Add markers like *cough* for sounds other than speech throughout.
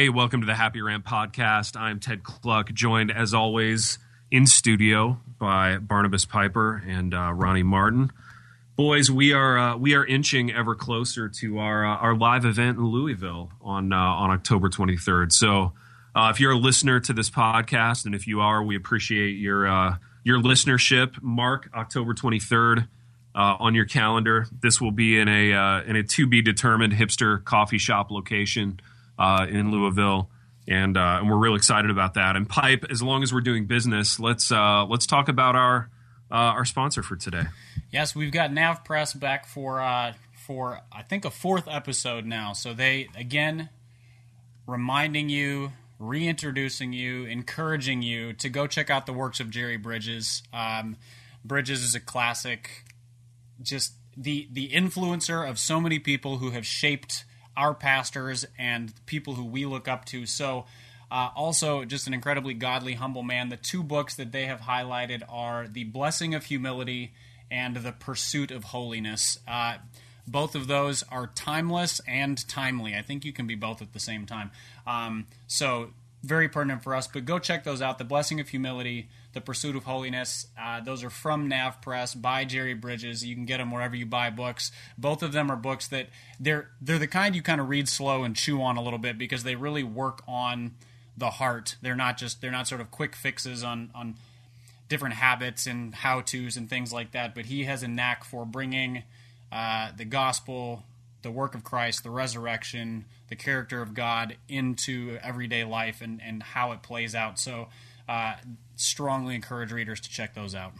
Hey, welcome to the Happy Rant podcast. I'm Ted Kluck, joined as always in studio by Barnabas Piper and uh, Ronnie Martin. Boys, we are uh, we are inching ever closer to our uh, our live event in Louisville on uh, on October 23rd. So, uh, if you're a listener to this podcast, and if you are, we appreciate your uh, your listenership. Mark October 23rd on your calendar. This will be in a in a to be determined hipster coffee shop location uh, in Louisville, and uh, and we're real excited about that. And Pipe, as long as we're doing business, let's uh, let's talk about our uh, our sponsor for today. Yes, we've got NavPress back for uh, for I think a fourth episode now. So they again reminding you, reintroducing you, encouraging you to go check out the works of Jerry Bridges. Um, Bridges is a classic, just the the influencer of so many people who have shaped our pastors and people who we look up to. So, uh, also, just an incredibly godly, humble man. The two books that they have highlighted are The Blessing of Humility and The Pursuit of Holiness. Uh, both of those are timeless and timely. I think you can be both at the same time. Um, so, very pertinent for us. But go check those out. The Blessing of Humility the Pursuit of Holiness. Uh, those are from NavPress by Jerry Bridges. You can get them wherever you buy books. Both of them are books that they're they're the kind you kind of read slow and chew on a little bit because they really work on the heart. They're not just they're not sort of quick fixes on on different habits and how tos and things like that. But he has a knack for bringing uh, the gospel, the work of Christ, the resurrection, the character of God into everyday life and and how it plays out. So uh, strongly encourage readers to check those out.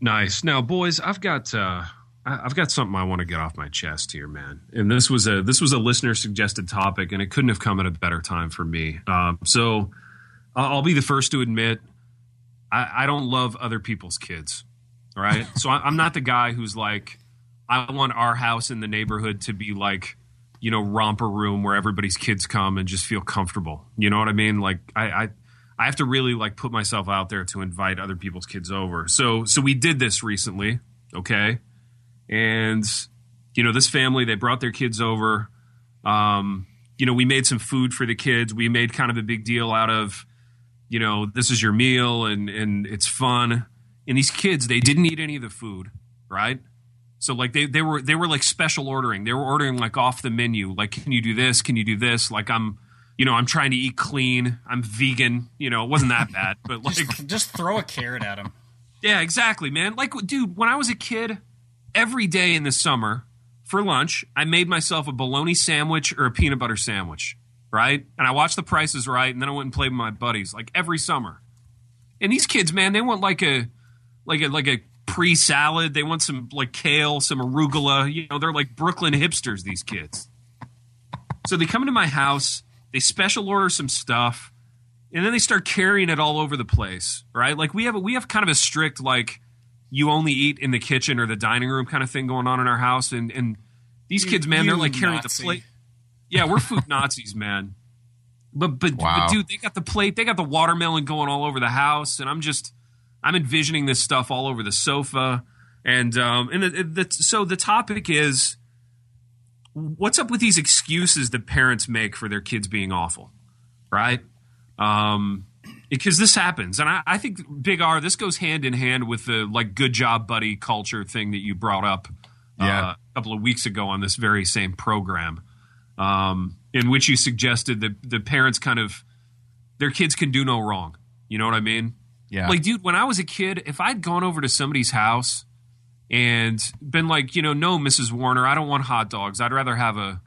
Nice. Now, boys, I've got uh, I've got something I want to get off my chest here, man. And this was a this was a listener suggested topic, and it couldn't have come at a better time for me. Um, so I'll be the first to admit I, I don't love other people's kids. Right. *laughs* so I, I'm not the guy who's like I want our house in the neighborhood to be like you know romper room where everybody's kids come and just feel comfortable. You know what I mean? Like I, I I have to really like put myself out there to invite other people's kids over. So so we did this recently, okay? And you know, this family they brought their kids over. Um, you know, we made some food for the kids. We made kind of a big deal out of, you know, this is your meal and and it's fun. And these kids, they didn't eat any of the food, right? So like they they were they were like special ordering. They were ordering like off the menu. Like, can you do this? Can you do this? Like I'm you know, I'm trying to eat clean. I'm vegan. You know, it wasn't that bad, *laughs* but like, just, just throw a carrot at him. Yeah, exactly, man. Like, dude, when I was a kid, every day in the summer for lunch, I made myself a bologna sandwich or a peanut butter sandwich, right? And I watched The Price Is Right, and then I went and played with my buddies, like every summer. And these kids, man, they want like a, like a, like a pre salad. They want some like kale, some arugula. You know, they're like Brooklyn hipsters. These kids. So they come into my house they special order some stuff, and then they start carrying it all over the place, right? Like we have a, we have kind of a strict like you only eat in the kitchen or the dining room kind of thing going on in our house, and and these you, kids, man, they're like carrying Nazi. the plate. Yeah, we're food *laughs* Nazis, man. But but, wow. but dude, they got the plate, they got the watermelon going all over the house, and I'm just I'm envisioning this stuff all over the sofa, and um and the, the, so the topic is what's up with these excuses that parents make for their kids being awful, right? Um, because this happens, and I, I, think Big R, this goes hand in hand with the like good job buddy culture thing that you brought up uh, a couple of weeks ago on this very same program, um, in which you suggested that the parents kind of their kids can do no wrong. You know what I mean? Yeah. Like, dude, when I was a kid, if I'd gone over to somebody's house and been like, you know, no, Mrs. Warner, I don't want hot dogs. I'd rather have a,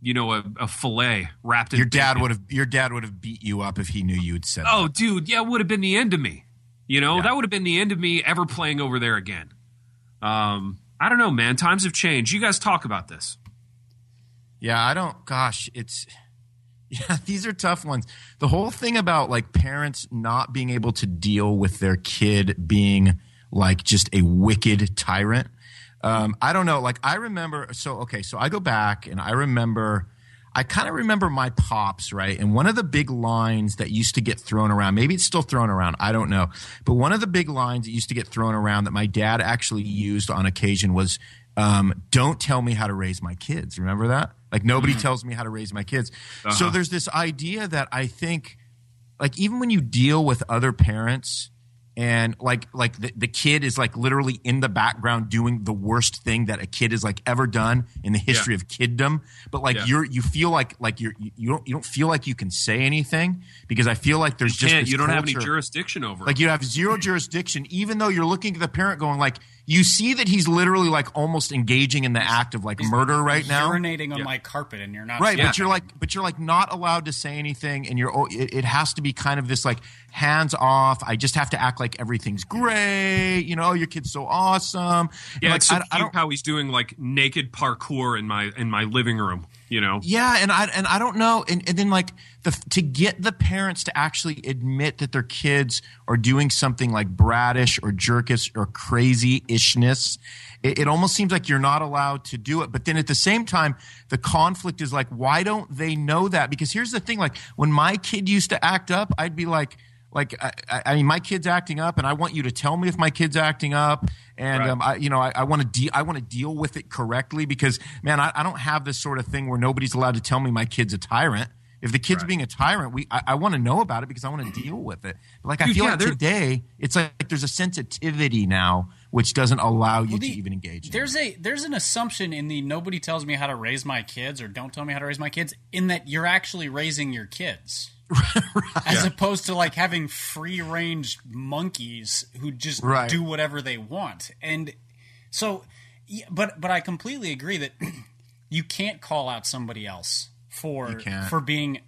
you know, a, a fillet wrapped in. Your dad would have. Your dad would have beat you up if he knew you had said. Oh, that. dude, yeah, it would have been the end of me. You know, yeah. that would have been the end of me ever playing over there again. Um, I don't know, man. Times have changed. You guys talk about this. Yeah, I don't. Gosh, it's. *laughs* Yeah, these are tough ones. The whole thing about like parents not being able to deal with their kid being like just a wicked tyrant. Um, I don't know. Like I remember. So okay. So I go back and I remember. I kind of remember my pops, right? And one of the big lines that used to get thrown around, maybe it's still thrown around, I don't know. But one of the big lines that used to get thrown around that my dad actually used on occasion was, um, don't tell me how to raise my kids. Remember that? Like nobody tells me how to raise my kids. So Uh-huh. there's this idea that I think like even when you deal with other parents and like like the, the kid is like literally in the background doing the worst thing that a kid has like ever done in the history of kiddom but like Yeah. you're you feel like like you're you you don't you don't feel like you can say anything because i feel like there's just this you don't have any jurisdiction over. like you have zero jurisdiction, even though you're looking at the parent going like, you see that he's literally like almost engaging in the act of like murder right now. urinating on Yeah. my carpet, and you're not Right, but you're like, but you're like not allowed to say anything, and you're. oh, It, it has to be kind of this like hands off. I just have to act like everything's great. You know, oh, your kid's so awesome. And, yeah, like so I, I don't. how he's doing like naked parkour in my in my living room. You know, Yeah, and I and I don't know, and, and then like the to get the parents to actually admit that their kids are doing something like bratish or jerkish or crazy ishness, it, it almost seems like you're not allowed to do it. But then at the same time, the conflict is like, why don't they know that? Because here's the thing: like when my kid used to act up, I'd be like. Like I- I mean, my kid's acting up, and I want you to tell me if my kid's acting up, and Right. um, I, you know, I, I want to de- I want to deal with it correctly because, man, I, I don't have this sort of thing where nobody's allowed to tell me my kid's a tyrant. If the kid's Right. being a tyrant, we I, I want to know about it because I want to deal with it. But like I feel yeah, like today, it's like there's a sensitivity now which doesn't allow you Well, to even engage. in There's a there's an assumption in the nobody tells me how to raise my kids or don't tell me how to raise my kids in that you're actually raising your kids. As opposed to like having free range monkeys who just Right. do whatever they want. And so but but I completely agree that *clears throat* you can't call out somebody else for for being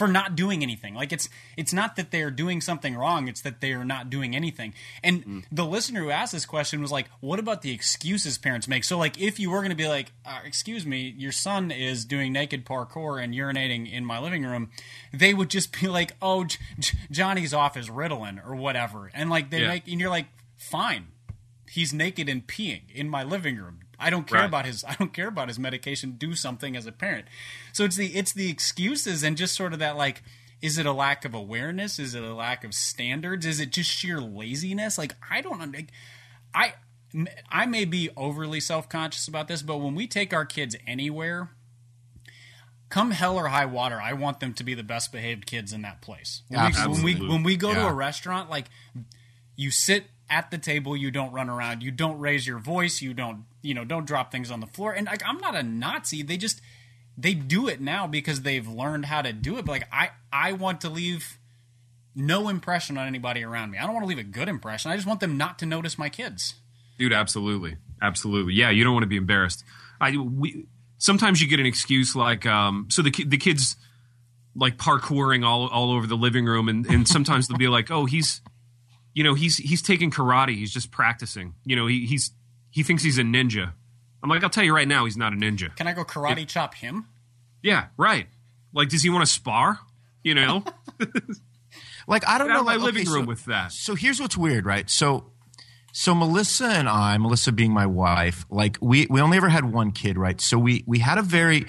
for not doing anything. Like it's it's not that they're doing something wrong, it's that they are not doing anything. And Mm. the listener who asked this question was like, "What about the excuses parents make?" So like if you were going to be like, uh, "Excuse me, your son is doing naked parkour and urinating in my living room," they would just be like, "Oh, J- J- Johnny's off his Ritalin or whatever." And like they Yeah. make and you're like, "Fine. He's naked and peeing in my living room." I don't care Right. about his I don't care about his medication. Do something as a parent. So it's the it's the excuses and just sort of that like is it a lack of awareness? Is it a lack of standards? Is it just sheer laziness? Like I don't under- I I may be overly self-conscious about this, but when we take our kids anywhere, come hell or high water, I want them to be the best behaved kids in that place. When, we, when we when we go to a restaurant, like you sit at the table, you don't run around, you don't raise your voice, you don't you know don't drop things on the floor. And like I'm not a Nazi. They just they do it now because they've learned how to do it. But like I I want to leave no impression on anybody around me. I don't want to leave a good impression. I just want them not to notice my kids. dude, absolutely, absolutely. Yeah, you don't want to be embarrassed. I we sometimes you get an excuse like um, so the the kids like parkouring all all over the living room, and and sometimes they'll be like, oh, he's you know he's he's taking karate, he's just practicing. You know, he, he's he thinks he's a ninja. I'm like, I'll tell you right now, he's not a ninja. Can I go karate chop him? Yeah, right. Like, does he want to spar? You know, *laughs* like I don't Get out know of my like, living okay, room so- with that. So here's what's weird, right? So so Melissa and I, Melissa being my wife, like we we only ever had one kid, right? So we we had a very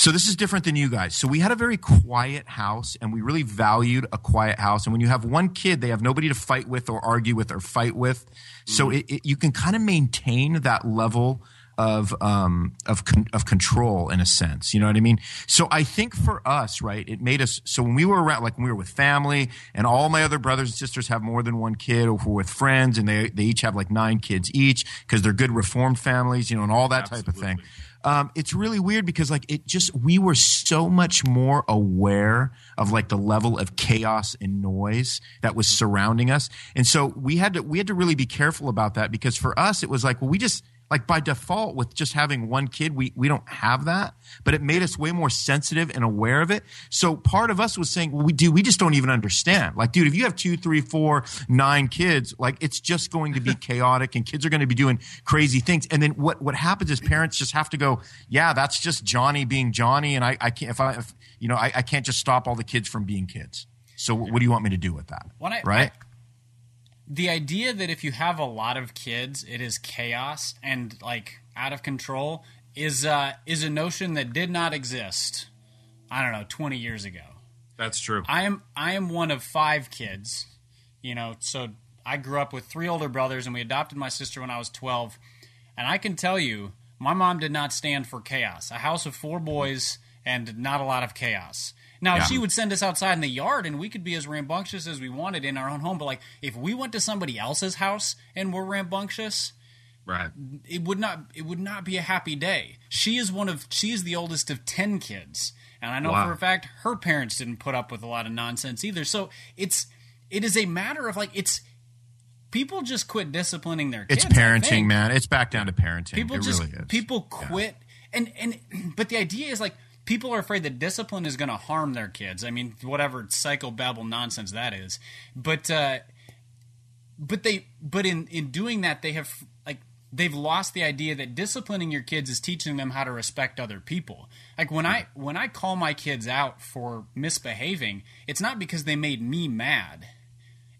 so this is different than you guys. So we had a very quiet house and we really valued a quiet house. And when you have one kid, they have nobody to fight with or argue with or fight with. So it, it, you can kind of maintain that level of um of con- of control in a sense you know what i mean so i think for us right it made us so when we were around like when we were with family and all my other brothers and sisters have more than one kid or we're with friends and they they each have like nine kids each because they're good reformed families you know and all that type of thing Absolutely. Um, it's really weird because like it just we were so much more aware of like the level of chaos and noise that was surrounding us. And so we had to we had to really be careful about that because for us it was like well we just like by default with just having one kid we we don't have that but it made us way more sensitive and aware of it. So part of us was saying well we do we just don't even understand. Like dude if you have two three four nine kids like it's just going to be *laughs* chaotic and kids are going to be doing crazy things. And then what what happens is parents just have to go yeah that's just johnny being johnny and i i can't if i if, you know I, I can't just stop all the kids from being kids. So what do you want me to do with that? I- right the idea that if you have a lot of kids, it is chaos and like out of control is uh, is a notion that did not exist. I don't know, twenty years ago. That's true. I am I am one of five kids. You know, so I grew up with three older brothers, and we adopted my sister when I was twelve. And I can tell you, My mom did not stand for chaos. A house of four boys and not a lot of chaos. Now Yeah. she would send us outside in the yard, and we could be as rambunctious as we wanted in our own home. But like, if we went to somebody else's house and were rambunctious, Right. it would not it would not be a happy day. She is one of she is the oldest of ten kids, and I know Wow. for a fact her parents didn't put up with a lot of nonsense either. So it's it is a matter of like it's people just quit disciplining their kids. It's parenting, man. It's back down to parenting. People it just really is. people quit and and but the idea is like people are afraid that discipline is going to harm their kids. I mean, whatever psychobabble nonsense that is. But uh but they but in in doing that they have like they've lost the idea that disciplining your kids is teaching them how to respect other people. Like when I when I call my kids out for misbehaving, it's not because they made me mad.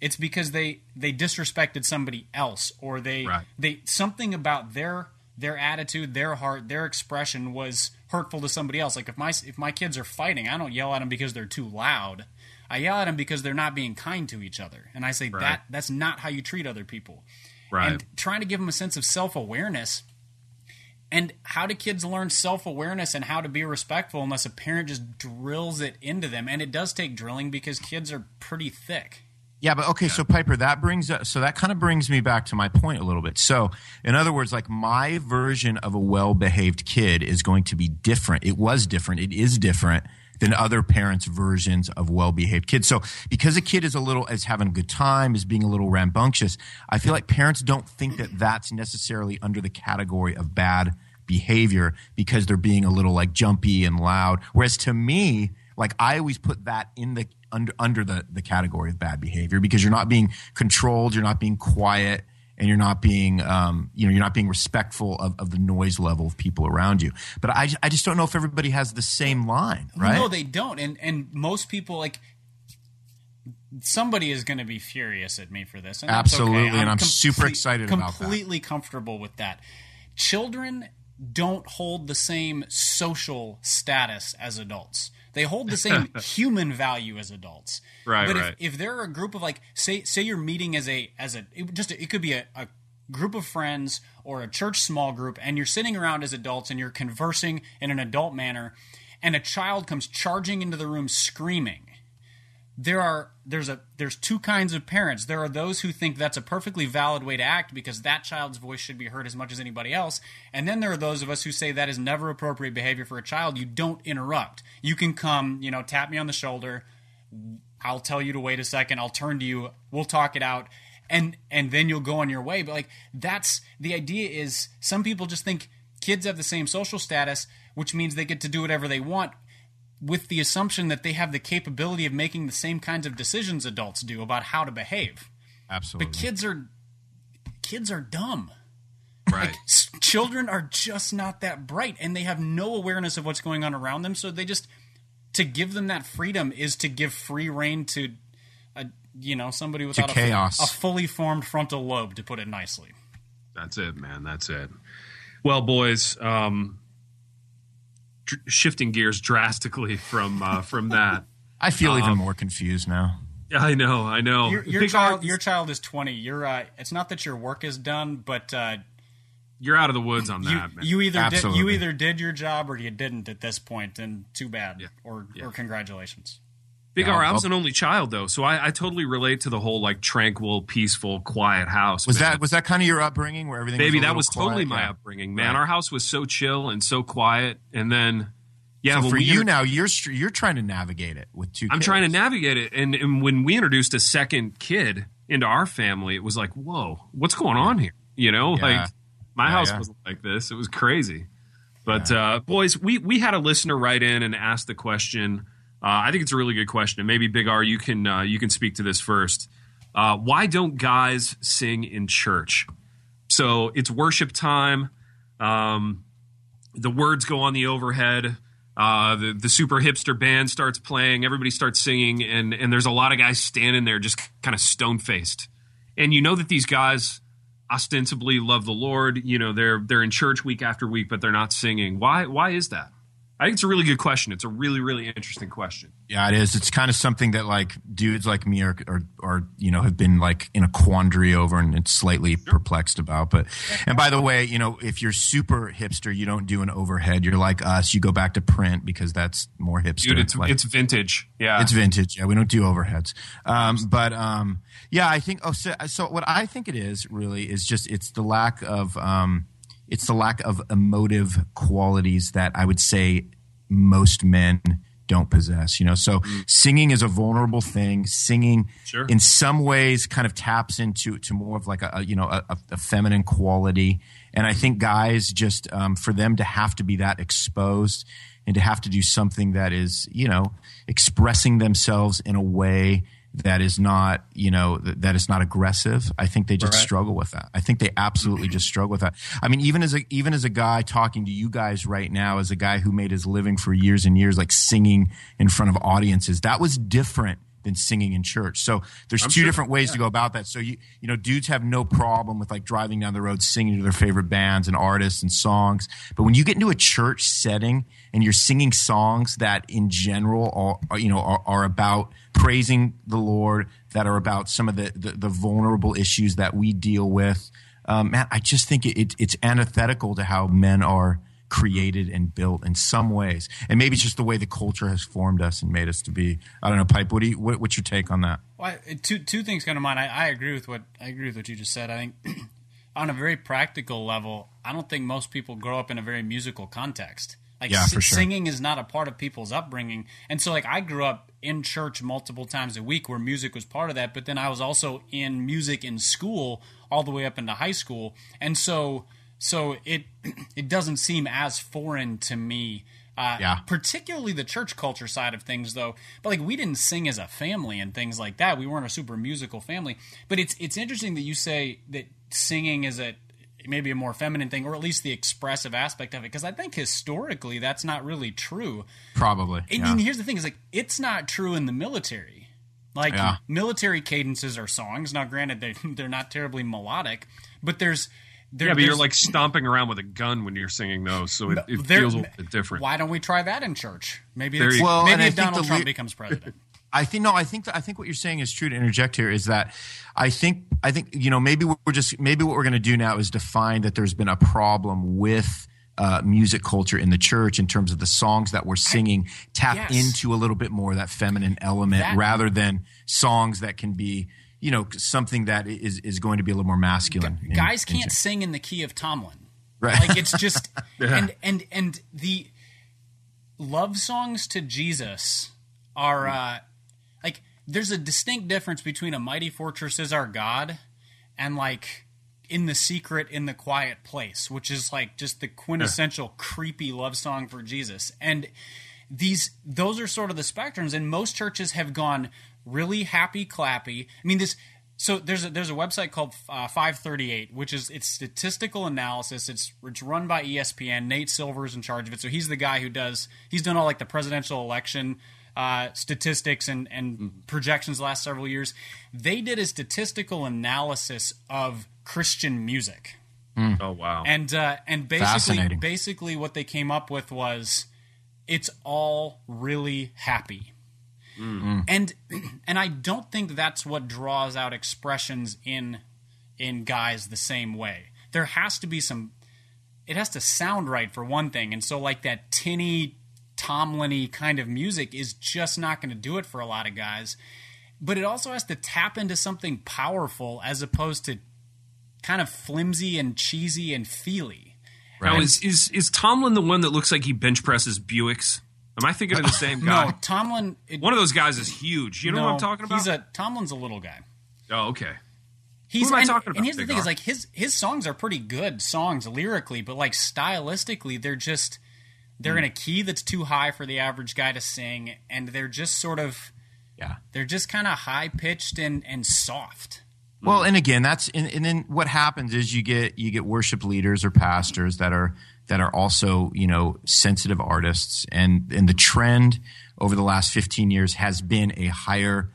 It's because they they disrespected somebody else or they Right. they something about their their attitude, their heart, their expression was hurtful to somebody else. Like if my if my kids are fighting, I don't yell at them because they're too loud. I yell at them because they're not being kind to each other. And I say Right. that that's not how you treat other people. Right. And trying to give them a sense of self-awareness and how do kids learn self-awareness and how to be respectful unless a parent just drills it into them? And it does take drilling because kids are pretty thick. Yeah, but okay, so Piper, that brings uh, so that kind of brings me back to my point a little bit. So, in other words, like my version of a well-behaved kid is going to be different. It was different. It is different than other parents' versions of well-behaved kids. So, because a kid is a little is having a good time, is being a little rambunctious, I feel like parents don't think that that's necessarily under the category of bad behavior because they're being a little like jumpy and loud. Whereas to me, like I always put that in the under under the the category of bad behavior because you're not being controlled, you're not being quiet, and you're not being um, you know you're not being respectful of, of the noise level of people around you. But I I just don't know if everybody has the same line, right? No, they don't. And and most people like somebody is going to be furious at me for this. And that's okay. Absolutely, and I'm super excited about that. Completely comfortable with that. Children don't hold the same social status as adults. They hold the same *laughs* human value as adults. Right, But right. if, if they're a group of like say say you're meeting as a as a it just it could be a, a group of friends or a church small group and you're sitting around as adults and you're conversing in an adult manner and a child comes charging into the room screaming there are there's a there's two kinds of parents there are those who think that's a perfectly valid way to act because that child's voice should be heard as much as anybody else and then there are those of us who say that is never appropriate behavior for a child you don't interrupt you can come you know tap me on the shoulder I'll tell you to wait a second. I'll turn to you. We'll talk it out. And and then you'll go on your way. But like that's the idea is some people just think kids have the same social status, which means they get to do whatever they want with the assumption that they have the capability of making the same kinds of decisions adults do about how to behave. Absolutely. But kids are kids are dumb. Right. S- children are just not that bright and they have no awareness of what's going on around them so they just to give them that freedom is to give free rein to a you know somebody without a, chaos. a fully formed frontal lobe to put it nicely That's it, man. That's it. Well, boys, um, dr- shifting gears drastically from uh, from that. *laughs* I feel Um, even more confused now. Yeah, I know, I know. your, your child your child is 20 you're uh, it's not that your work is done but uh, you're out of the woods on you, that, man. you either did, you either did your job or you didn't at this point and too bad Yeah. or Yeah. or congratulations Big Yeah, R, I was an only child though, so I, I totally relate to the whole like tranquil, peaceful, quiet house. Was man. that was that kind of your upbringing where everything? baby? was that was totally quiet? my Yeah. upbringing, man. Right. Our house was so chill and so quiet, and then yeah, So for you inter- now, you're you're trying to navigate it with two. I'm kids. trying to navigate it, and, and when we introduced a second kid into our family, it was like, whoa, what's going on here? You know, Yeah. like my Yeah, house yeah. wasn't like this. It was crazy. But uh, boys, we we had a listener write in and ask the question. Uh, I think it's a really good question, and maybe Big R, you can uh, you can speak to this first. Uh, why don't guys sing in church? So it's worship time. Um, the words go on the overhead. Uh, the the super hipster band starts playing. Everybody starts singing, and and there's a lot of guys standing there just kind of stone faced. And you know that these guys ostensibly love the Lord. You know they're they're in church week after week, but they're not singing. Why why is that? I think it's a really good question. It's a really, really interesting question. Yeah, it is. It's kind of something that like dudes like me are, are, are you know, have been like in a quandary over and it's slightly perplexed about. But, and by the way, you know, if you're super hipster, you don't do an overhead. You're like us. You go back to print because that's more hipster. Dude, it's, like, it's vintage. Yeah. It's vintage. Yeah, we don't do overheads. Um, but um, yeah, I think. Oh, so, so what I think it is really is just it's the lack of um, it's the lack of emotive qualities that I would say most men don't possess. You know, so singing is a vulnerable thing. Singing, Sure. in some ways, kind of taps into to more of like a, a you know a, a feminine quality. And I think guys just um, for them to have to be that exposed and to have to do something that is you know expressing themselves in a way that is not you know that is not aggressive. I think they just Right. struggle with that. I think they absolutely just struggle with that. I mean even as a even as a guy talking to you guys right now as a guy who made his living for years and years like singing in front of audiences that was different than singing in church. So there's two sure. different ways to go about that. So you you know dudes have no problem with like driving down the road singing to their favorite bands and artists and songs. But when you get into a church setting and you're singing songs that in general are, are you know are, are about praising the lord that are about some of the the, the vulnerable issues that we deal with um, man i just think it, it, it's antithetical to how men are created and built in some ways and maybe it's just the way the culture has formed us and made us to be i don't know pipe what do you what, what's your take on that Well, I- two two things come to mind. I, I agree with what I agree with what you just said. I think *clears throat* on a very practical level, I don't think most people grow up in a very musical context. Like Yeah, sure. singing is not a part of people's upbringing, and so like I grew up in church multiple times a week where music was part of that. But then I was also in music in school all the way up into high school, and so so it *clears throat* it doesn't seem as foreign to me. Uh, Yeah. particularly the church culture side of things though but like we didn't sing as a family and things like that we weren't a super musical family but it's it's interesting that you say that singing is a maybe a more feminine thing or at least the expressive aspect of it because i think historically that's not really true probably and, yeah. and here's the thing is like it's not true in the military like Yeah. military cadences are songs now granted they, *laughs* they're not terribly melodic but there's there, yeah, but you're like stomping around with a gun when you're singing those, so it, it there- feels a little bit different. why don't we try that in church maybe There it's, Well, maybe if donald the trump le- becomes president *laughs* I think no. I think I think what you're saying is true. To interject here is that I think I think you know maybe we're just maybe what we're going to do now is define that there's been a problem with uh, music culture in the church in terms of the songs that we're singing tap Yes. into a little bit more of that feminine element That- rather than songs that can be you know something that is is going to be a little more masculine. in- guys in can't gen- sing in the key of Tomlin. Right. Like it's just *laughs* and and and the love songs to Jesus are uh like there's a distinct difference between a mighty fortress is our God and like in the secret in the quiet place, which is like just the quintessential creepy love song for Jesus. And these those are sort of the spectrums and most churches have gone really happy clappy. I mean this so there's a there's a website called uh, 538 which is it's statistical analysis. It's it's run by espn nate silver is in charge of it. So he's the guy who does he's done all like the presidential election uh, statistics and and projections the last several years. They did a statistical analysis of christian music. Oh wow! and uh, and basically basically what they came up with was it's all really happy. Mm. And *clears throat* and I don't think that's what draws out expressions in in guys the same way. There has to be some it has to sound right for one thing. And so like that tinny Tomlin-y kind of music is just not going to do it for a lot of guys. But it also has to tap into something powerful as opposed to kind of flimsy and cheesy and feely. now is is is Tomlin the one that looks like he bench presses Buicks? Am I thinking of the same *laughs* guy? No, Tomlin. It, One of those guys is huge. You know no, what I'm talking about? He's a Tomlin's a little guy. oh, okay. He's am I and, talking about? And about, here's the thing: R? is like his his songs are pretty good songs lyrically, but like stylistically, they're just they're Hmm. in a key that's too high for the average guy to sing, and they're just sort of yeah. they're just kind of high pitched and and soft. Well, and again, that's and, and then what happens is you get you get worship leaders or pastors that are that are also you know sensitive artists, and and the trend over the last fifteen years has been a higher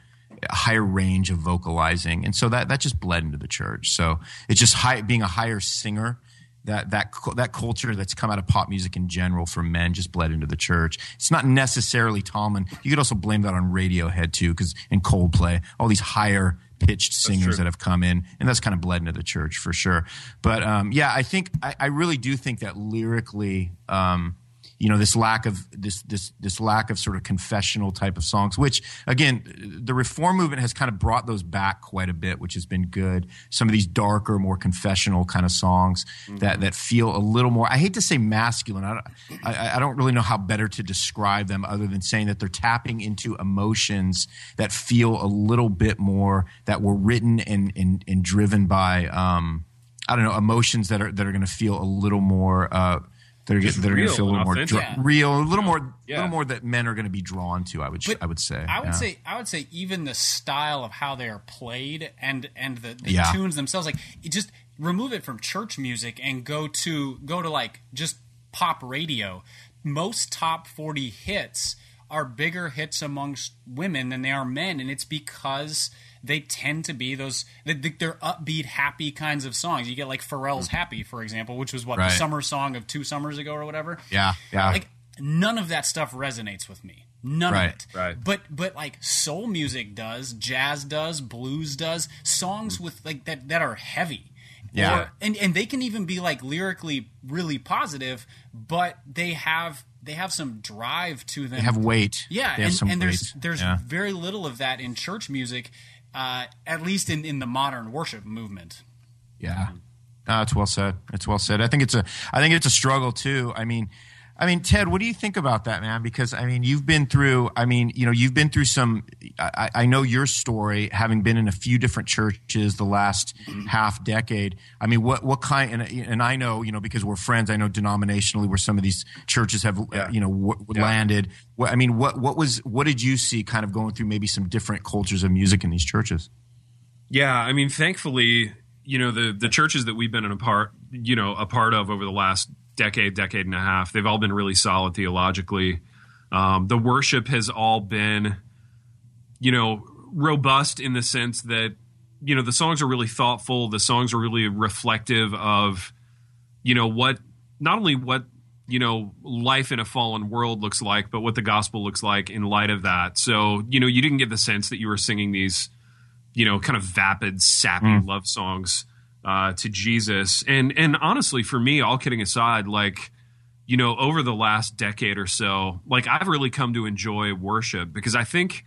higher range of vocalizing, and so that that just bled into the church. So it's just high, being a higher singer that that that culture that's come out of pop music in general for men just bled into the church. It's not necessarily Tomlin. You could also blame that on Radiohead too, because in Coldplay, all these higher pitched singers that have come in, and that's kind of bled into the church for sure. But um, yeah, I think I, I, really do think that lyrically. Um, you know this lack of this this this lack of sort of confessional type of songs which again the reform movement has kind of brought those back quite a bit which has been good some of these darker more confessional kind of songs mm-hmm. that that feel a little more i hate to say masculine I don't, I, I don't really know how better to describe them other than saying that they're tapping into emotions that feel a little bit more that were written and and, and driven by um, I don't know emotions that are that are going to feel a little more uh, that are, that are going to feel a little more dr- real, a little more, yeah. little more that men are going to be drawn to. I would, but I would say. I would yeah. say, I would say, even the style of how they are played and and the, the yeah. tunes themselves, like just remove it from church music and go to go to like just pop radio. Most top forty hits are bigger hits amongst women than they are men, and it's because they tend to be those they're upbeat, happy kinds of songs. You get like Pharrell's mm-hmm. "Happy," for example, which was what right. the summer song of two summers ago or whatever. Yeah, yeah. Like none of that stuff resonates with me. None right, of it. Right. But but like soul music does, jazz does, blues does, songs mm. with like that that are heavy. Yeah. Or, and and they can even be like lyrically really positive, but they have they have some drive to them. They have weight. Yeah, and, and there's there's yeah. very little of that in church music, uh, at least in, in the modern worship movement. Yeah, it's well said. It's well said. I think it's a I think it's a struggle too. I mean, I mean, Ted, what do you think about that, man? Because I mean, you've been through. I mean, you know, you've been through some. I, I know your story, having been in a few different churches the last mm-hmm. half decade. I mean, what what kind? And, and, I know, you know, because we're friends. I know denominationally where some of these churches have, yeah. uh, you know, w- yeah. landed. What, I mean, what what was what did you see, kind of going through maybe some different cultures of music in these churches? Yeah, I mean, thankfully, you know, the the churches that we've been in a part, you know, a part of over the last decade, decade and a half. They've all been really solid theologically. Um, the worship has all been, you know, robust in the sense that, you know, the songs are really thoughtful. The songs are really reflective of, you know, what, not only what, you know, life in a fallen world looks like, but what the gospel looks like in light of that. So, you know, you didn't get the sense that you were singing these, you know, kind of vapid, sappy mm. love songs uh, to Jesus. And and honestly, for me, all kidding aside, like you know, over the last decade or so, like I've really come to enjoy worship because I think,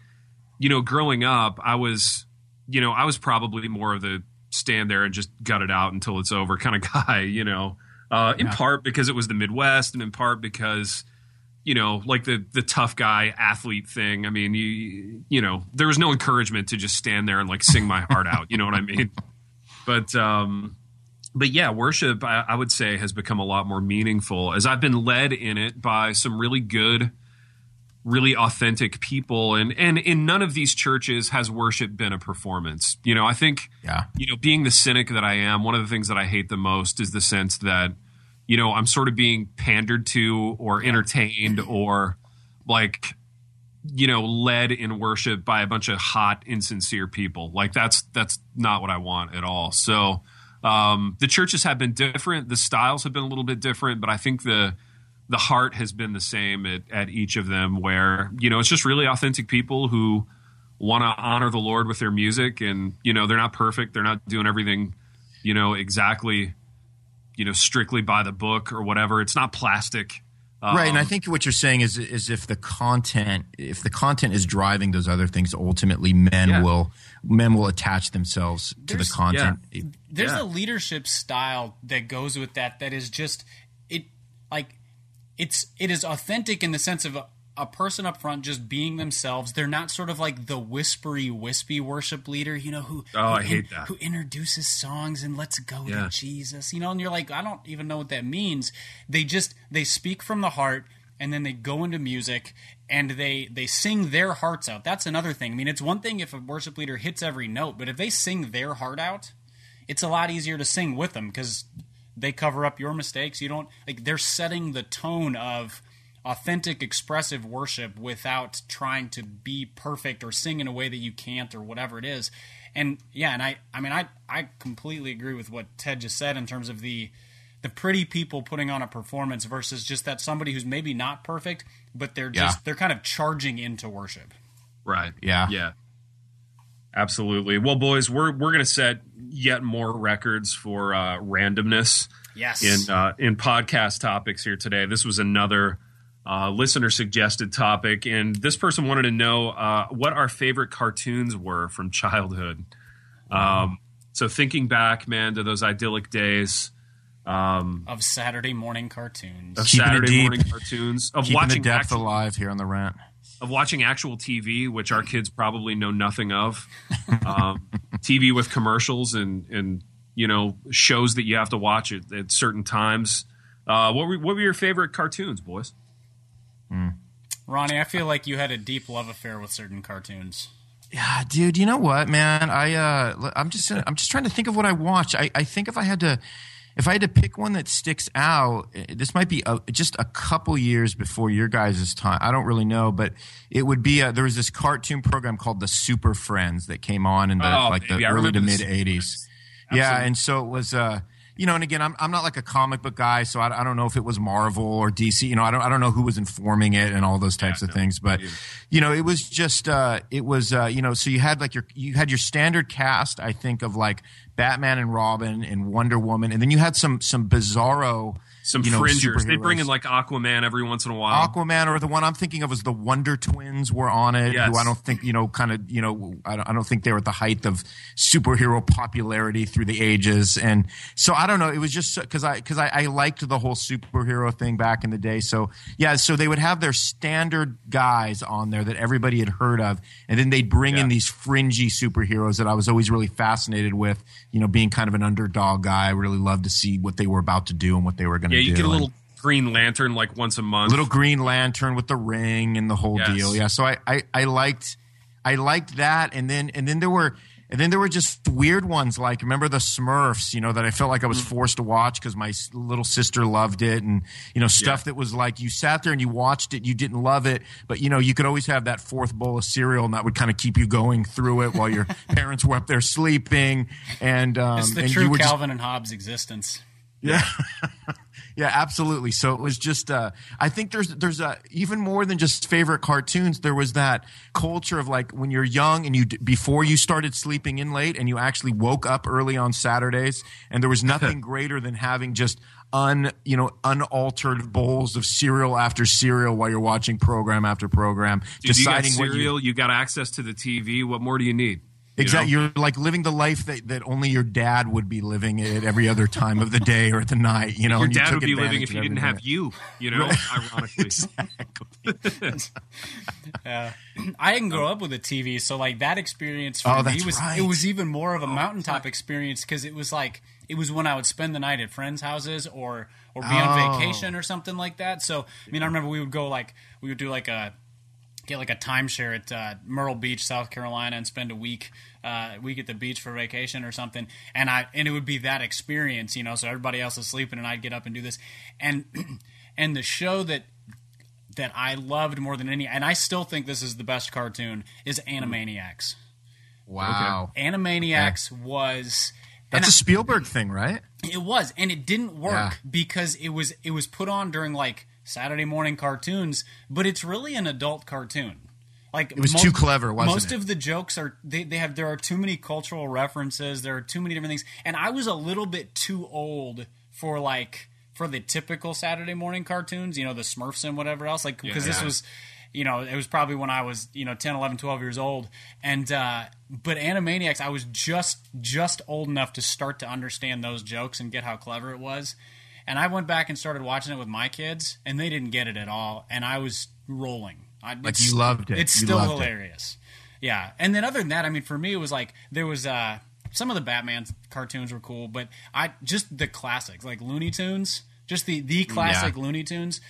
you know, growing up, I was, you know, I was probably more of the stand there and just gut it out until it's over *laughs* kind of guy, you know. Uh, in yeah. part because it was the Midwest, and in part because you know, like the the tough guy athlete thing. I mean, you you know, there was no encouragement to just stand there and like sing my heart out. You know what I mean? *laughs* But um, but yeah, worship I, I, would say has become a lot more meaningful as I've been led in it by some really good, really authentic people, and and in none of these churches has worship been a performance. You know, I think yeah, you know, being the cynic that I am, one of the things that I hate the most is the sense that you know I'm sort of being pandered to or entertained or like you know led in worship by a bunch of hot insincere people. Like that's that's not what i want at all. So um, the churches have been different. The styles have been a little bit different but i think the the heart has been the same at, at each of them where you know it's just really authentic people who want to honor the lord with their music and you know they're not perfect. They're not doing everything you know exactly you know strictly by the book or whatever. It's not plastic um, right, and I um, think what you're saying is is if the content if the content is driving those other things, ultimately men yeah. will men will attach themselves to the content. Yeah. There's yeah. a leadership style that goes with that that is just it like it's it is authentic in the sense of a person up front just being themselves. They're not sort of like the whispery, wispy worship leader, you know, who oh, who, I hate that. who introduces songs and let's go yeah. to Jesus, you know, and you're like, I don't even know what that means. They just they speak from the heart and then they go into music and they they sing their hearts out. That's another thing. I mean, it's one thing if a worship leader hits every note, but if they sing their heart out, it's a lot easier to sing with them because they cover up your mistakes. You don't like they're setting the tone of authentic expressive worship without trying to be perfect or sing in a way that you can't or whatever it is and yeah and i i mean i i completely agree with what ted just said in terms of the the pretty people putting on a performance versus just that somebody who's maybe not perfect, but they're Yeah. just they're kind of charging into worship. Right. Yeah. Yeah. Absolutely. Well, boys, we're we're gonna set yet more records for uh, randomness Yes. in uh, in podcast topics here today. This was another uh, listener suggested topic, and this person wanted to know uh, what our favorite cartoons were from childhood. Um, so thinking back, man, to those idyllic days um, of Saturday morning cartoons. of Keeping Saturday deep. morning cartoons, of Keeping watching the depth actual, alive here on the rant. of watching actual TV, which our kids probably know nothing of. Um, *laughs* TV with commercials and and you know shows that you have to watch at, at certain times. Uh, what were what were your favorite cartoons, boys? Ronnie, I feel like you had a deep love affair with certain cartoons. Yeah, dude. You know what, man? I uh, I'm just I'm just trying to think of what I watched. I, I think if I had to if I had to pick one that sticks out, eh, this might be a, just a couple years before your guys' time. I don't really know, but it would be a, there was this cartoon program called the Super Friends that came on in the Oh, like the I early to mid the '80s. Yeah, and so it was. Uh, you know, and again, I'm I'm not like a comic book guy, so I, I don't know if it was Marvel or DC. You know, I don't I don't know who was informing it and all those types of no, things. But either. you know, it was just uh, it was uh, you know, so you had like your you had your standard cast, I think, of like Batman and Robin and Wonder Woman, and then you had some some bizarro Some you know, fringers. They bring in like Aquaman every once in a while. Aquaman, or the one I'm thinking of was the Wonder Twins were on it. Yes. Who I don't think you know, kind of you know, I don't, I don't think they were at the height of superhero popularity through the ages, and so I don't know. It was just because I because I, I liked the whole superhero thing back in the day. So yeah, so they would have their standard guys on there that everybody had heard of, and then they'd bring in these fringy superheroes that I was always really fascinated with. You know, being kind of an underdog guy, I really loved to see what they were about to do and what they were going to yeah, do. you get a little Green Lantern like once a month. little green lantern with the ring and the whole Yes. deal. Yeah, so I, I I liked I liked that, and then and then there were. And then there were just weird ones like remember the Smurfs, you know, that I felt like I Mm. was forced to watch because my little sister loved it, and you know stuff Yeah. that was like you sat there and you watched it, you didn't love it, but you know you could always have that fourth bowl of cereal, and that would kind of keep you going through it while your *laughs* parents were up there sleeping, and um, It's the and true you were just Calvin and Hobbes existence. yeah. *laughs* yeah, absolutely. So it was just uh I think there's there's a even more than just favorite cartoons, there was that culture of like when you're young and you before you started sleeping in late and you actually woke up early on Saturdays and there was *laughs* nothing greater than having just un you know unaltered bowls of cereal after cereal while you're watching program after program Dude, you got deciding what you cereal, you got access to the TV. What more do you need? You Exactly. know? You're like living the life that, that only your dad would be living at every other time of the day or at the night. You know, Your and you dad took would be living if he didn't have you. You know, ironically. *laughs* *laughs* Yeah i didn't grow up with a TV, so like that experience for Oh, me was right. it was even more of a mountaintop experience because it was like it was when I would spend the night at friends' houses or or be Oh. on vacation or something like that. So I mean, I remember we would go like we would do like a get like a timeshare at uh, Myrtle Beach, South Carolina, and spend a week uh, week at the beach for vacation or something. And I and it would be that experience, you know. So everybody else is sleeping, and I'd get up and do this. And *clears throat* and the show that that I loved more than any, and I still think this is the best cartoon, is Animaniacs. Wow. Animaniacs was. and That's a Spielberg thing, right? it was, and it didn't work Yeah. because it was it was put on during like Saturday morning cartoons, but it's really an adult cartoon. Like it was too clever, wasn't most it? of the jokes are they, they have there are too many cultural references, there are too many different things, and I was a little bit too old for like for the typical Saturday morning cartoons, you know, the Smurfs and whatever else, like because this was you know, it was probably when I was, you know, 10, 11, 12 years old. And, uh, but Animaniacs, I was just, just old enough to start to understand those jokes and get how clever it was. And I went back and started watching it with my kids, and they didn't get it at all. And I was rolling. I, Like, you loved it. It's You still loved it. hilarious. Yeah. And then other than that, I mean, for me, it was like there was uh, some of the Batman cartoons were cool, but I just the classics like Looney Tunes, just the the classic Looney Tunes,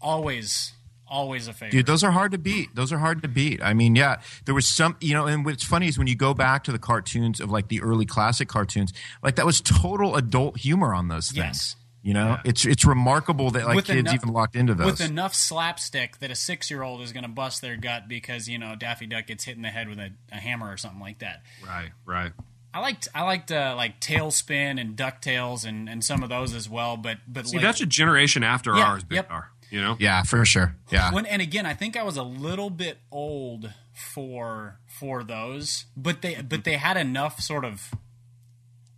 always always a favorite. Dude, those are hard to beat. Those are hard to beat. I mean, yeah, there was some, you know, and what's funny is when you go back to the cartoons of like the early classic cartoons, like that was total adult humor on those things. Yes. You know, it's it's remarkable that like With kids enough- even locked into those. with enough slapstick that a six year old is going to bust their gut because you know Daffy Duck gets hit in the head with a, a hammer or something like that. Right, right. I liked I liked uh, like TaleSpin and Ducktales and and some of those as well. But but See, like, that's a generation after Yeah, ours, yep. R. You know? Yeah, for sure. Yeah. when and again, I think I was a little bit old for for those, but they but they had enough sort of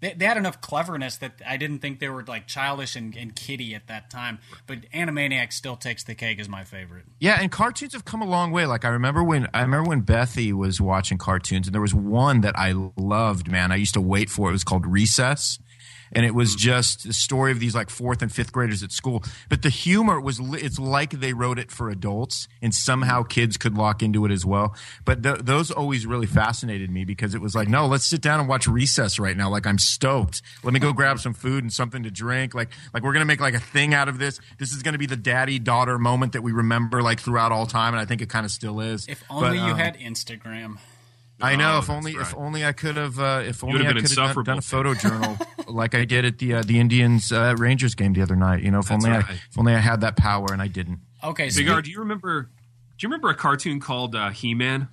they, they had enough cleverness that I didn't think they were like childish and, and kiddie at that time. But Animaniacs still takes the cake as my favorite. Yeah, and cartoons have come a long way. Like I remember when I remember when Bethy was watching cartoons, and there was one that I loved. Man, I used to wait for. It was called Recess, and it was just the story of these like fourth and fifth graders at school. But the humor was it's like they wrote it for adults, and somehow kids could lock into it as well. But th- those always really fascinated me because it was like, no, let's sit down and watch Recess right now. Like I'm stoked. Let me go grab some food and something to drink. Like like we're gonna make like a thing out of this. This is gonna be the daddy daughter moment that we remember like throughout all time, and I think it kind of still is. If only But, you um, had Instagram. I know. Oh, if that's only, if only I could have, uh, if only would've I could have done, done a insufferable. photo journal *laughs* like I did at the uh, the Indians uh, Rangers game the other night. You know, if That's only I, if only I had that power and I didn't. Okay, so Big R, do you remember? Do you remember a cartoon called uh, He-Man?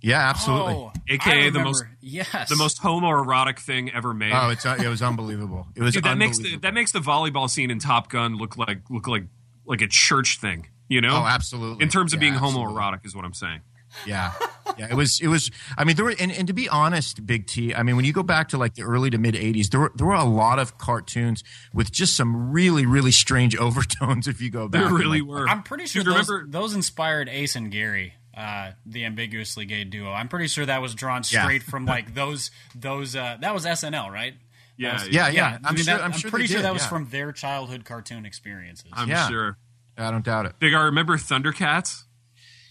Yeah, absolutely. Oh, AKA I the most- yes The most homoerotic thing ever made. Oh, it's uh, it was unbelievable. It was Dude, that makes the, unbelievable. that makes the volleyball scene in Top Gun look like look like like a church thing. You know? Oh, absolutely. In terms of Yeah, being absolutely. homoerotic, is what I'm saying. Yeah, yeah. It was. It was. I mean, there were. And, and to be honest, Big T. I mean, when you go back to like the early to mid '80s, there were there were a lot of cartoons with just some really really strange *laughs* overtones. If you go back, There really like, were. I'm pretty sure Dude, those, remember? those inspired Ace and Gary, uh, the ambiguously gay duo. I'm pretty sure that was drawn Yeah. straight from like those those. Uh, that was SNL, right? Yeah, Yeah, yeah. I I'm mean, sure. that- I'm I'm sure pretty sure did, that was yeah. from their childhood cartoon experiences. I'm Yeah. sure. I don't doubt it. Big I remember Thundercats?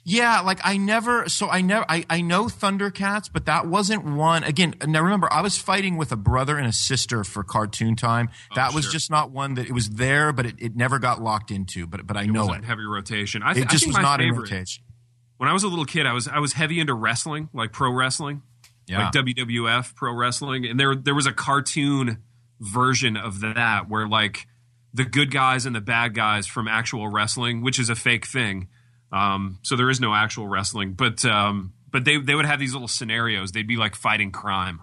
Yeah, like I never. So I never. I, I know Thundercats, but that wasn't one. Again, now remember, I was fighting with a brother and a sister for cartoon time. Oh, that was sure. just not one that it was there, but it, it never got locked into. But but I know it Wasn't it. heavy rotation. I, th- It I just think was my not in favorite. rotation. When I was a little kid, I was I was heavy into wrestling, like pro wrestling, Yeah. like WWF pro wrestling, and there there was a cartoon version of that where like the good guys and the bad guys from actual wrestling, which is a fake thing. Um, so there is no actual wrestling, but um, but they they would have these little scenarios. They'd be like fighting crime.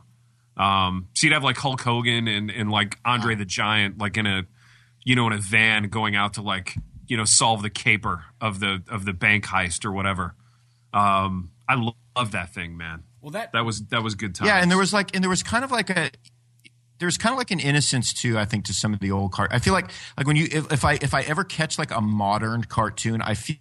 Um, so you'd have like Hulk Hogan and and like Andre the Giant, like in a you know in a van going out to like you know solve the caper of the of the bank heist or whatever. Um, I lo- love that thing, man. well, that That was that was good times. Yeah, and there was like, and there was kind of like a, there's kind of like an innocence too. I think to some of the old cart. I feel like like when you if, if I if I ever catch like a modern cartoon, I feel.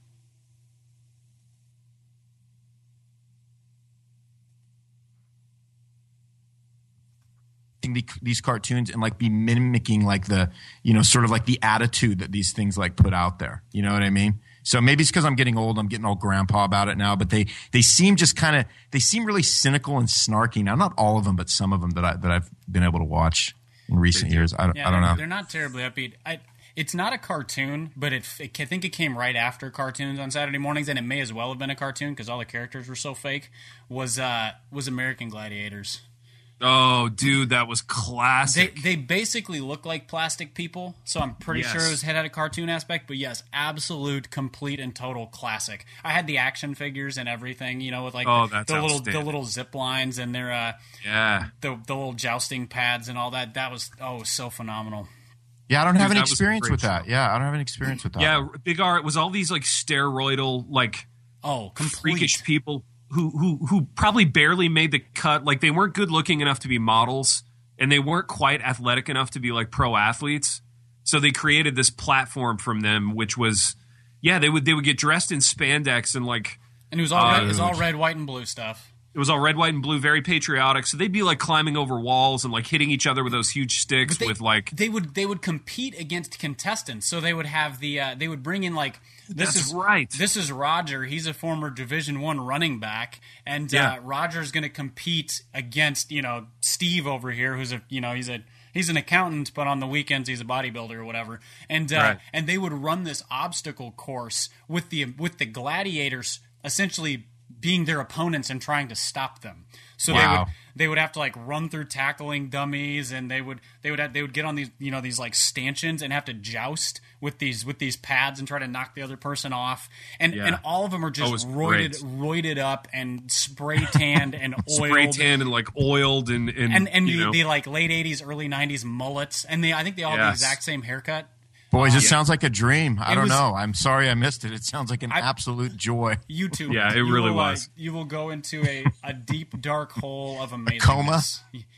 The- these cartoons and like be mimicking like the you know sort of like the attitude that these things like put out there you know what i mean so maybe it's because i'm getting old i'm getting all grandpa about it now but they they seem just kind of they seem really cynical and snarky now not all of them but some of them that i that i've been able to watch in recent years i don't, yeah, I don't know they're not terribly upbeat. I, it's not a cartoon, but it, it, I think it came right after cartoons on Saturday mornings, and it may as well have been a cartoon because all the characters were so fake. Was uh, was American Gladiators? Oh, dude, that was classic. they basically look like plastic people, so I'm pretty Yes. sure it was had a cartoon aspect. But yes, absolute, complete, and total classic. I had the action figures and everything, you know, with like Oh, the, the little the little zip lines and their uh, yeah, the the little jousting pads and all that. That was oh, so phenomenal. yeah i don't have Dude, any that was a experience great with that show. yeah i don't have any experience with that yeah. Big R. It was all these like steroidal like Oh, complete. freakish people who who who probably barely made the cut. Like they weren't good looking enough to be models, and they weren't quite athletic enough to be like pro athletes. So they created this platform from them, which was, yeah, they would they would get dressed in spandex and like And it was all red, it was Uh, all red, white, and blue stuff. It was all red, white, and blue, very patriotic. So they'd be like climbing over walls and like hitting each other with those huge sticks They- with like they would they would compete against contestants. So they would have the uh, they would bring in like this That's is right. This is Roger. He's a former Division One running back, and Yeah. uh, Roger's going to compete against you know Steve over here, who's a you know he's a he's an accountant, but on the weekends he's a bodybuilder or whatever. And uh, Right. and they would run this obstacle course with the with the gladiators essentially being their opponents and trying to stop them. So Wow. they would they would have to like run through tackling dummies, and they would they would have, they would get on these you know these like stanchions and have to joust with these with these pads and try to knock the other person off. And Yeah. and all of them are Oh, just it's roided roided up and spray tanned and *laughs* oiled. Spray tan and like oiled and and, and and you the, know, the like late '80s, early '90s mullets, and they I think they all have the exact same haircut. Boys, it sounds like a dream. I It don't was- know. I'm sorry I missed it. It sounds like an I- absolute joy. *laughs* YouTube. Yeah, it You really will, uh, was. you will go into a, a deep dark hole of amazing coma?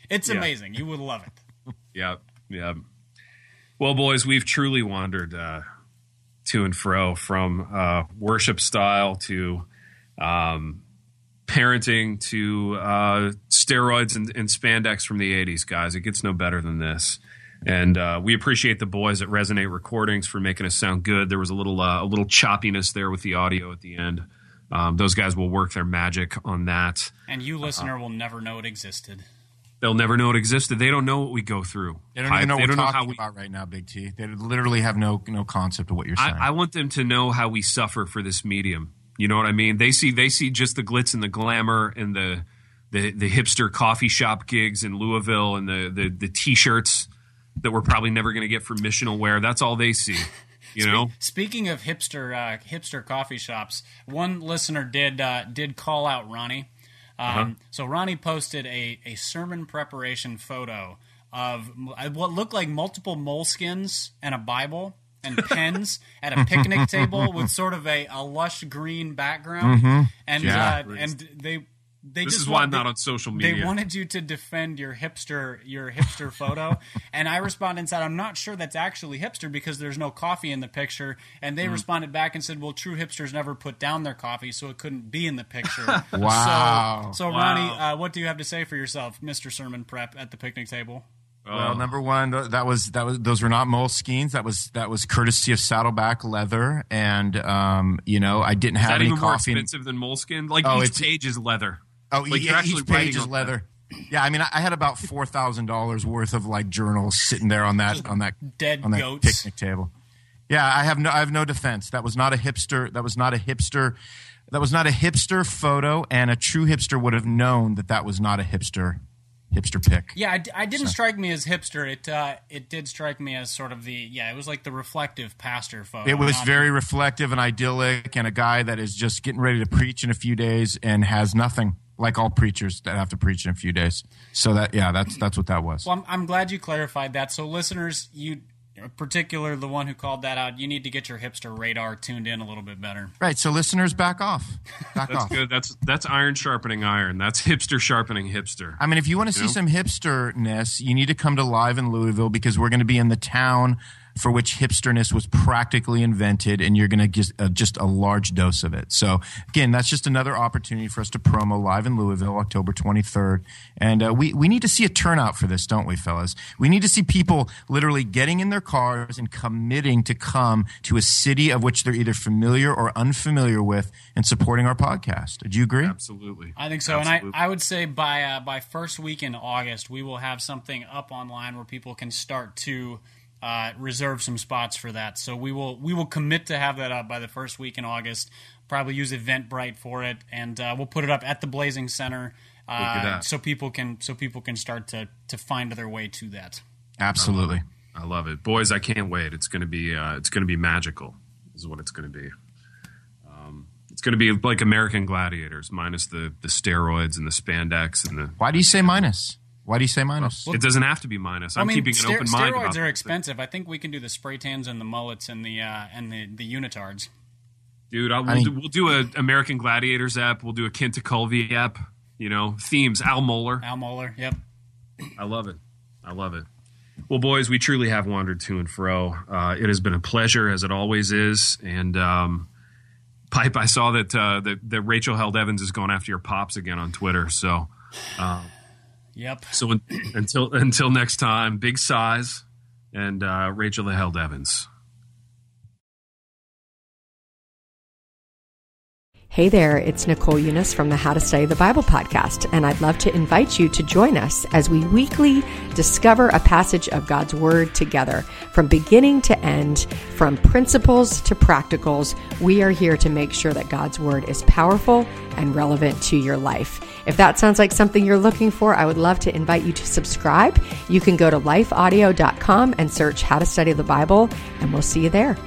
It's Yeah. amazing. You would love it. Yeah, yeah. Well, boys, we've truly wandered uh, to and fro from uh, worship style to um, parenting to uh, steroids and, and spandex from the '80s, guys. It gets no better than this. And uh, we appreciate the boys at Resonate Recordings for making us sound good. There was a little uh, a little choppiness there with the audio at the end. Um, those guys will work their magic on that. And you, Uh-huh. listener, will never know it existed. They'll never know it existed. They don't know what we go through. They don't even know I- what we're talking how we, about right now, Big T. They literally have no no concept of what you're saying. I, I want them to know how we suffer for this medium. You know what I mean? They see they see just the glitz and the glamour and the the, the hipster coffee shop gigs in Louisville and the the, the t-shirts that we're probably never going to get for missional wear. That's all they see. You know? Speaking of hipster uh, hipster coffee shops, one listener did uh, did call out Ronnie. Um, Uh-huh. So Ronnie posted a, a sermon preparation photo of what looked like multiple moleskins and a Bible and *laughs* pens at a picnic table with sort of a, a lush green background. And Yeah. uh, and they they This just is why I'm not they- on social media. They wanted you to defend your hipster your hipster photo, *laughs* and I responded and said, "I'm not sure that's actually hipster because there's no coffee in the picture." And they responded back and said, "Well, true hipsters never put down their coffee, so it couldn't be in the picture." *laughs* Wow. So, so Wow. Ronnie, uh, what do you have to say for yourself, Mister Sermon Prep, at the picnic table? Well, Oh. number one, th- that was that was those were not moleskines. That was that was courtesy of Saddleback Leather, and um, you know I didn't is have that any even more coffee. in- expensive than moleskin? Like Oh, each it's- page is leather. Oh, like yeah, you're actually each page is leather. Yeah, I mean, I I had about *laughs* four thousand dollars worth of like journals sitting there on that on that Dead on that goats. picnic table. Yeah, I have no I have no defense. That was not a hipster. That was not a hipster. That was not a hipster photo, and a true hipster would have known that that was not a hipster hipster pick. Yeah, I didn't strike me as hipster. It uh, it did strike me as sort of the yeah. It was like the reflective pastor photo. It was very reflective and idyllic, and a guy that is just getting ready to preach in a few days and has nothing, like all preachers that have to preach in a few days. So that, yeah, that's that's what that was. Well, I'm, I'm glad you clarified that. So, listeners, you, in particular, the one who called that out, you need to get your hipster radar tuned in a little bit better. Right. So listeners, back off. *laughs* Back That's off. good. That's that's iron sharpening iron. That's hipster sharpening hipster. I mean, if you want to see know? some hipsterness, you need to come to Live in Louisville because we're going to be in the town for which hipsterness was practically invented, and you're going to get uh, just a large dose of it. So, again, that's just another opportunity for us to promo Live in Louisville, October 23rd. And uh, we, we need to see a turnout for this, don't we, fellas? We need to see people literally getting in their cars and committing to come to a city of which they're either familiar or unfamiliar with and supporting our podcast. Do you agree? Absolutely. I think so, Absolutely. and I, I would say by uh, by first week in August, we will have something up online where people can start to uh, reserve some spots for that. So we will we will commit to have that up by the first week in August. Probably use Eventbrite for it, and uh, we'll put it up at the Blazing Center, uh, so people can so people can start to to find their way to that. Absolutely. I love it, boys. I can't wait. It's gonna be uh, it's gonna be magical. Is what it's gonna be. Um, it's gonna be like American Gladiators minus the the steroids and the spandex and the. Why do you say minus? Why do you say minus? It doesn't have to be minus. I'm I mean, keeping an ster- open mind. steroids about are this. expensive. I think we can do the spray tans and the mullets and the uh, and the the unitards. dude. I'll, we'll, I mean- do, we'll do a American Gladiators app. We'll do a Kenta Culvey app. You know, themes. Al Mohler. Al Mohler, yep. I love it. I love it. Well, boys, we truly have wandered to and fro. Uh, it has been a pleasure, as it always is. And um, Pipe, I saw that, uh, that that Rachel Held Evans is going after your pops again on Twitter. So, Yep. so un- *clears throat* until until next time, big size and uh, Rachel the Held Evans. Hey there, it's Nicole Unice from the How to Study the Bible podcast, and I'd love to invite you to join us as we weekly discover a passage of God's Word together. From beginning to end, from principles to practicals, we are here to make sure that God's Word is powerful and relevant to your life. If that sounds like something you're looking for, I would love to invite you to subscribe. You can go to lifeaudio.com and search How to Study the Bible, and we'll see you there.